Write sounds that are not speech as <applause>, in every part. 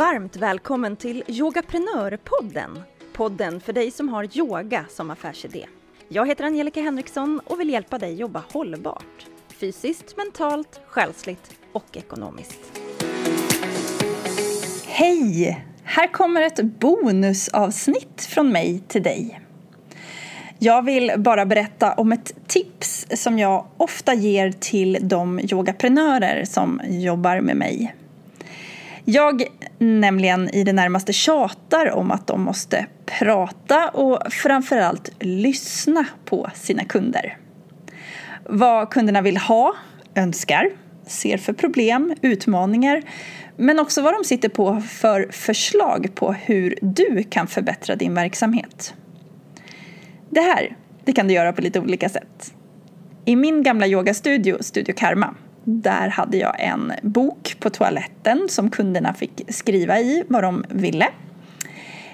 Varmt välkommen till Yogaprenörpodden. Podden för dig som har yoga som affärsidé. Jag heter Angelica Henriksson och vill hjälpa dig jobba hållbart. Fysiskt, mentalt, själsligt och ekonomiskt. Hej! Här kommer ett bonusavsnitt från mig till dig. Jag vill bara berätta om ett tips som jag ofta ger till de yogaprenörer som jobbar med mig. Jag nämligen i det närmaste tjatar om att de måste prata och framförallt lyssna på sina kunder. Vad kunderna vill ha, önskar, ser för problem, utmaningar men också vad de sitter på för förslag på hur du kan förbättra din verksamhet. Det här det kan du göra på lite olika sätt. I min gamla yogastudio, Studio Karma, där hade jag en bok på toaletten som kunderna fick skriva i vad de ville.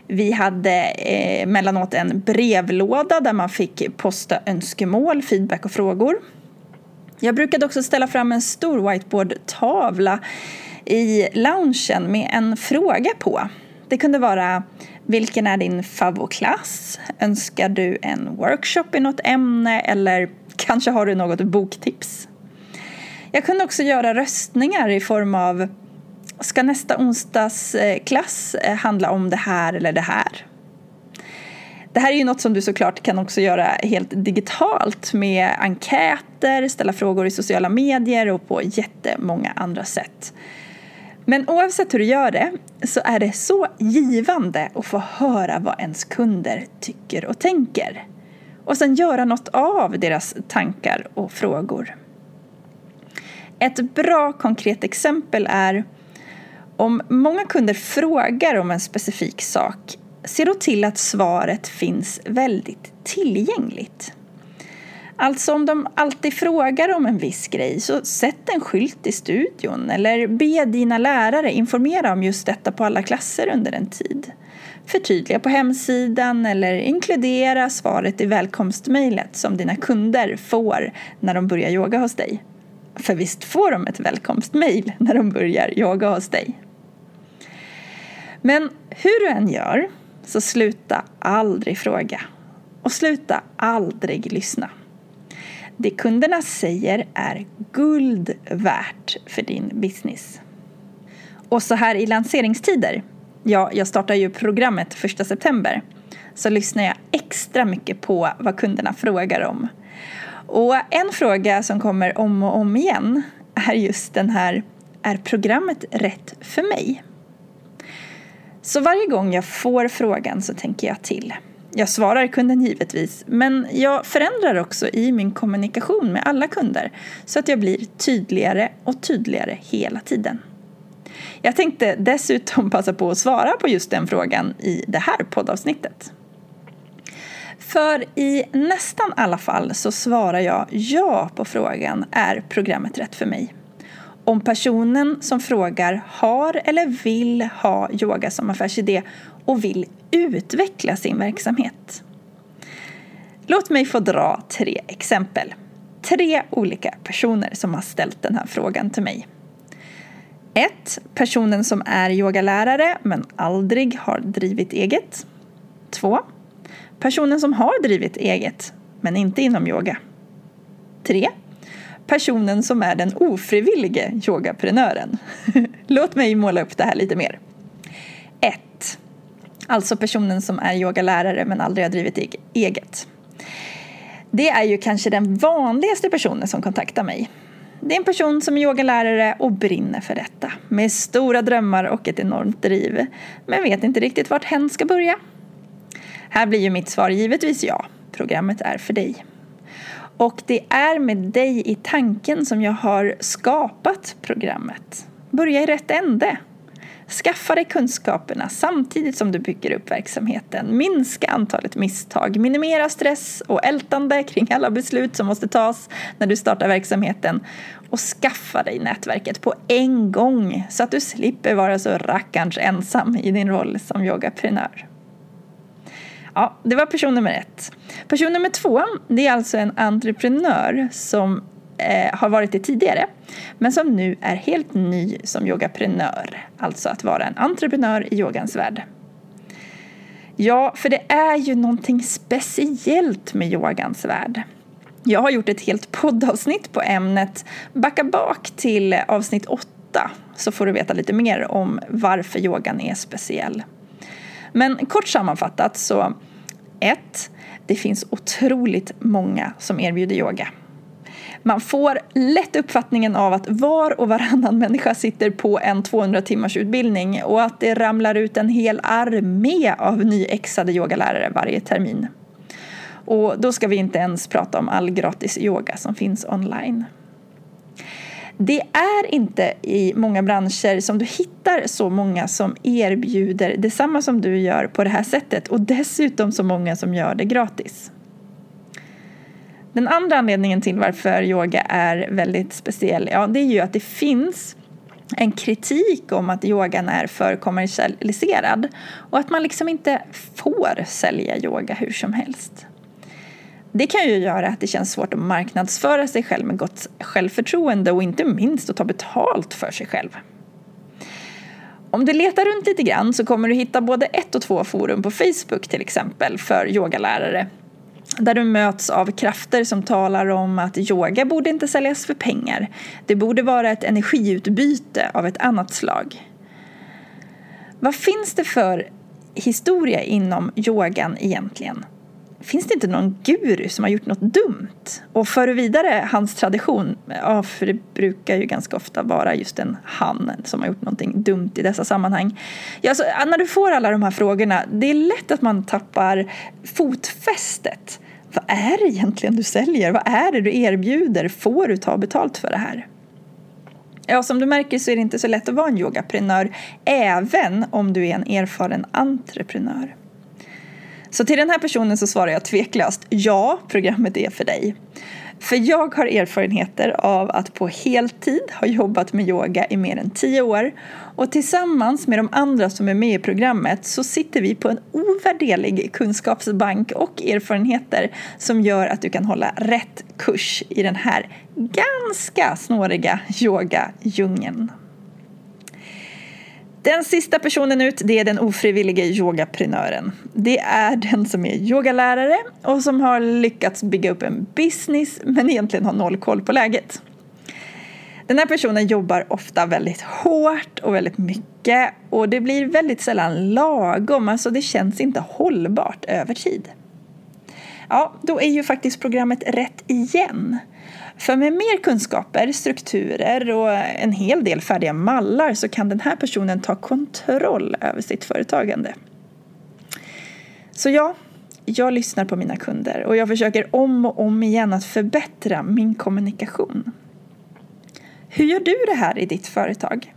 Vi hade eh, mellanåt en brevlåda där man fick posta önskemål, feedback och frågor. Jag brukade också ställa fram en stor whiteboardtavla i loungen med en fråga på. Det kunde vara vilken är din favoritklass? Önskar du en workshop i något ämne eller kanske har du något boktips? Jag kunde också göra röstningar i form av Ska nästa onsdags eh, klass eh, handla om det här eller det här? Det här är ju något som du såklart kan också göra helt digitalt med enkäter, ställa frågor i sociala medier och på jättemånga andra sätt. Men oavsett hur du gör det så är det så givande att få höra vad ens kunder tycker och tänker. Och sen göra något av deras tankar och frågor. Ett bra konkret exempel är om många kunder frågar om en specifik sak, se då till att svaret finns väldigt tillgängligt. Alltså om de alltid frågar om en viss grej så sätt en skylt i studion eller be dina lärare informera om just detta på alla klasser under en tid. Förtydliga på hemsidan eller inkludera svaret i välkomstmejlet som dina kunder får när de börjar yoga hos dig. För visst får de ett välkomstmejl när de börjar yoga hos dig. Men hur du än gör så sluta aldrig fråga och sluta aldrig lyssna. Det kunderna säger är guld värt för din business. Och så här i lanseringstider, ja, jag startar ju programmet 1 september, så lyssnar jag extra mycket på vad kunderna frågar om. Och en fråga som kommer om och om igen är just den här, är programmet rätt för mig? Så varje gång jag får frågan så tänker jag till. Jag svarar kunden givetvis, men jag förändrar också i min kommunikation med alla kunder så att jag blir tydligare och tydligare hela tiden. Jag tänkte dessutom passa på att svara på just den frågan i det här poddavsnittet. För i nästan alla fall så svarar jag ja på frågan är programmet rätt för mig? Om personen som frågar har eller vill ha yoga som affärsidé och vill utveckla sin verksamhet. Låt mig få dra tre exempel. Tre olika personer som har ställt den här frågan till mig. 1. Personen som är yogalärare men aldrig har drivit eget. 2. Personen som har drivit eget men inte inom yoga. 3. Personen som är den ofrivillige yogaprenören. <laughs> Låt mig måla upp det här lite mer. 1. Alltså personen som är yogalärare men aldrig har drivit eget. Det är ju kanske den vanligaste personen som kontaktar mig. Det är en person som är yogalärare och brinner för detta. Med stora drömmar och ett enormt driv. Men vet inte riktigt vart hen ska börja. Här blir ju mitt svar givetvis ja. Programmet är för dig. Och det är med dig i tanken som jag har skapat programmet. Börja i rätt ände. Skaffa dig kunskaperna samtidigt som du bygger upp verksamheten. Minska antalet misstag, minimera stress och ältande kring alla beslut som måste tas när du startar verksamheten och skaffa dig nätverket på en gång så att du slipper vara så rackarns ensam i din roll som yogaprenör. Ja, det var person nummer ett. Person nummer två, det är alltså en entreprenör som eh, har varit det tidigare men som nu är helt ny som yogaprenör, alltså att vara en entreprenör i yogans värld. Ja, för det är ju någonting speciellt med yogans värld. Jag har gjort ett helt poddavsnitt på ämnet. Backa bak till avsnitt 8 så får du veta lite mer om varför yogan är speciell. Men kort sammanfattat så 1. Det finns otroligt många som erbjuder yoga. Man får lätt uppfattningen av att var och varannan <laughs> människa sitter på en 200 timmars utbildning och att det ramlar ut en hel armé av nyexade yogalärare varje termin. Och då ska vi inte ens prata om all gratis yoga som finns online. Det är inte i många branscher som du hittar så många som erbjuder detsamma som du gör på det här sättet och dessutom så många som gör det gratis. Den andra anledningen till varför yoga är väldigt speciell, ja det är ju att det finns en kritik om att yogan är för kommersialiserad och att man liksom inte får sälja yoga hur som helst. Det kan ju göra att det känns svårt att marknadsföra sig själv med gott självförtroende och inte minst att ta betalt för sig själv. Om du letar runt lite grann så kommer du hitta både ett och två forum på Facebook till exempel för yogalärare där du möts av krafter som talar om att yoga borde inte säljas för pengar. Det borde vara ett energiutbyte av ett annat slag. Vad finns det för historia inom yogan egentligen? Finns det inte någon guru som har gjort något dumt och för vidare hans tradition? Ja, för det brukar ju ganska ofta vara just en han som har gjort någonting dumt i dessa sammanhang. Ja, alltså, när du får alla de här frågorna, det är lätt att man tappar fotfästet. Vad är det egentligen du säljer? Vad är det du erbjuder? Får du ta betalt för det här? Ja, som du märker så är det inte så lätt att vara en yogaprenör även om du är en erfaren entreprenör. Så till den här personen så svarar jag tveklöst ja, programmet är för dig. För jag har erfarenheter av att på heltid ha jobbat med yoga i mer än tio år och tillsammans med de andra som är med i programmet så sitter vi på en ovärderlig kunskapsbank och erfarenheter som gör att du kan hålla rätt kurs i den här ganska snåriga yogadjungeln. Den sista personen ut det är den ofrivillige yogaprenören. Det är den som är yogalärare och som har lyckats bygga upp en business men egentligen har noll koll på läget. Den här personen jobbar ofta väldigt hårt och väldigt mycket och det blir väldigt sällan lagom, alltså det känns inte hållbart över tid. Ja, då är ju faktiskt programmet rätt igen. För med mer kunskaper, strukturer och en hel del färdiga mallar så kan den här personen ta kontroll över sitt företagande. Så ja, jag lyssnar på mina kunder och jag försöker om och om igen att förbättra min kommunikation. Hur gör du det här i ditt företag?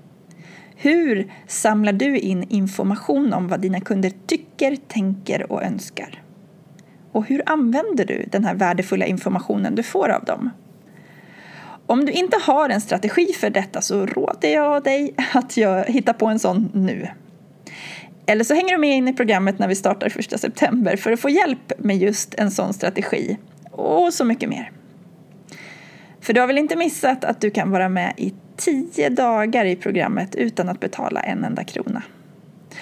Hur samlar du in information om vad dina kunder tycker, tänker och önskar? Och hur använder du den här värdefulla informationen du får av dem? Om du inte har en strategi för detta så råder jag dig att hitta på en sån nu. Eller så hänger du med in i programmet när vi startar 1 september för att få hjälp med just en sån strategi och så mycket mer. För du har väl inte missat att du kan vara med i tio dagar i programmet utan att betala en enda krona.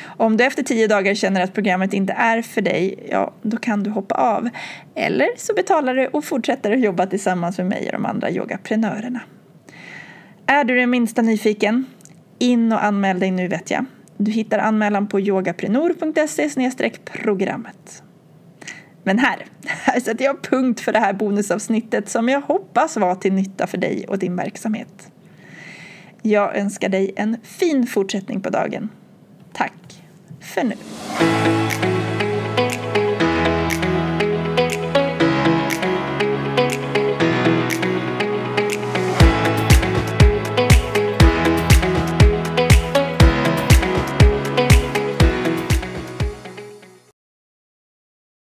Om du efter tio dagar känner att programmet inte är för dig, ja, då kan du hoppa av. Eller så betalar du och fortsätter att jobba tillsammans med mig och de andra yogaprenörerna. Är du det minsta nyfiken? In och anmäl dig nu vet jag. Du hittar anmälan på yogaprenor.se programmet. Men här, <laughs> här sätter jag punkt för det här bonusavsnittet som jag hoppas var till nytta för dig och din verksamhet. Jag önskar dig en fin fortsättning på dagen. Tack för nu.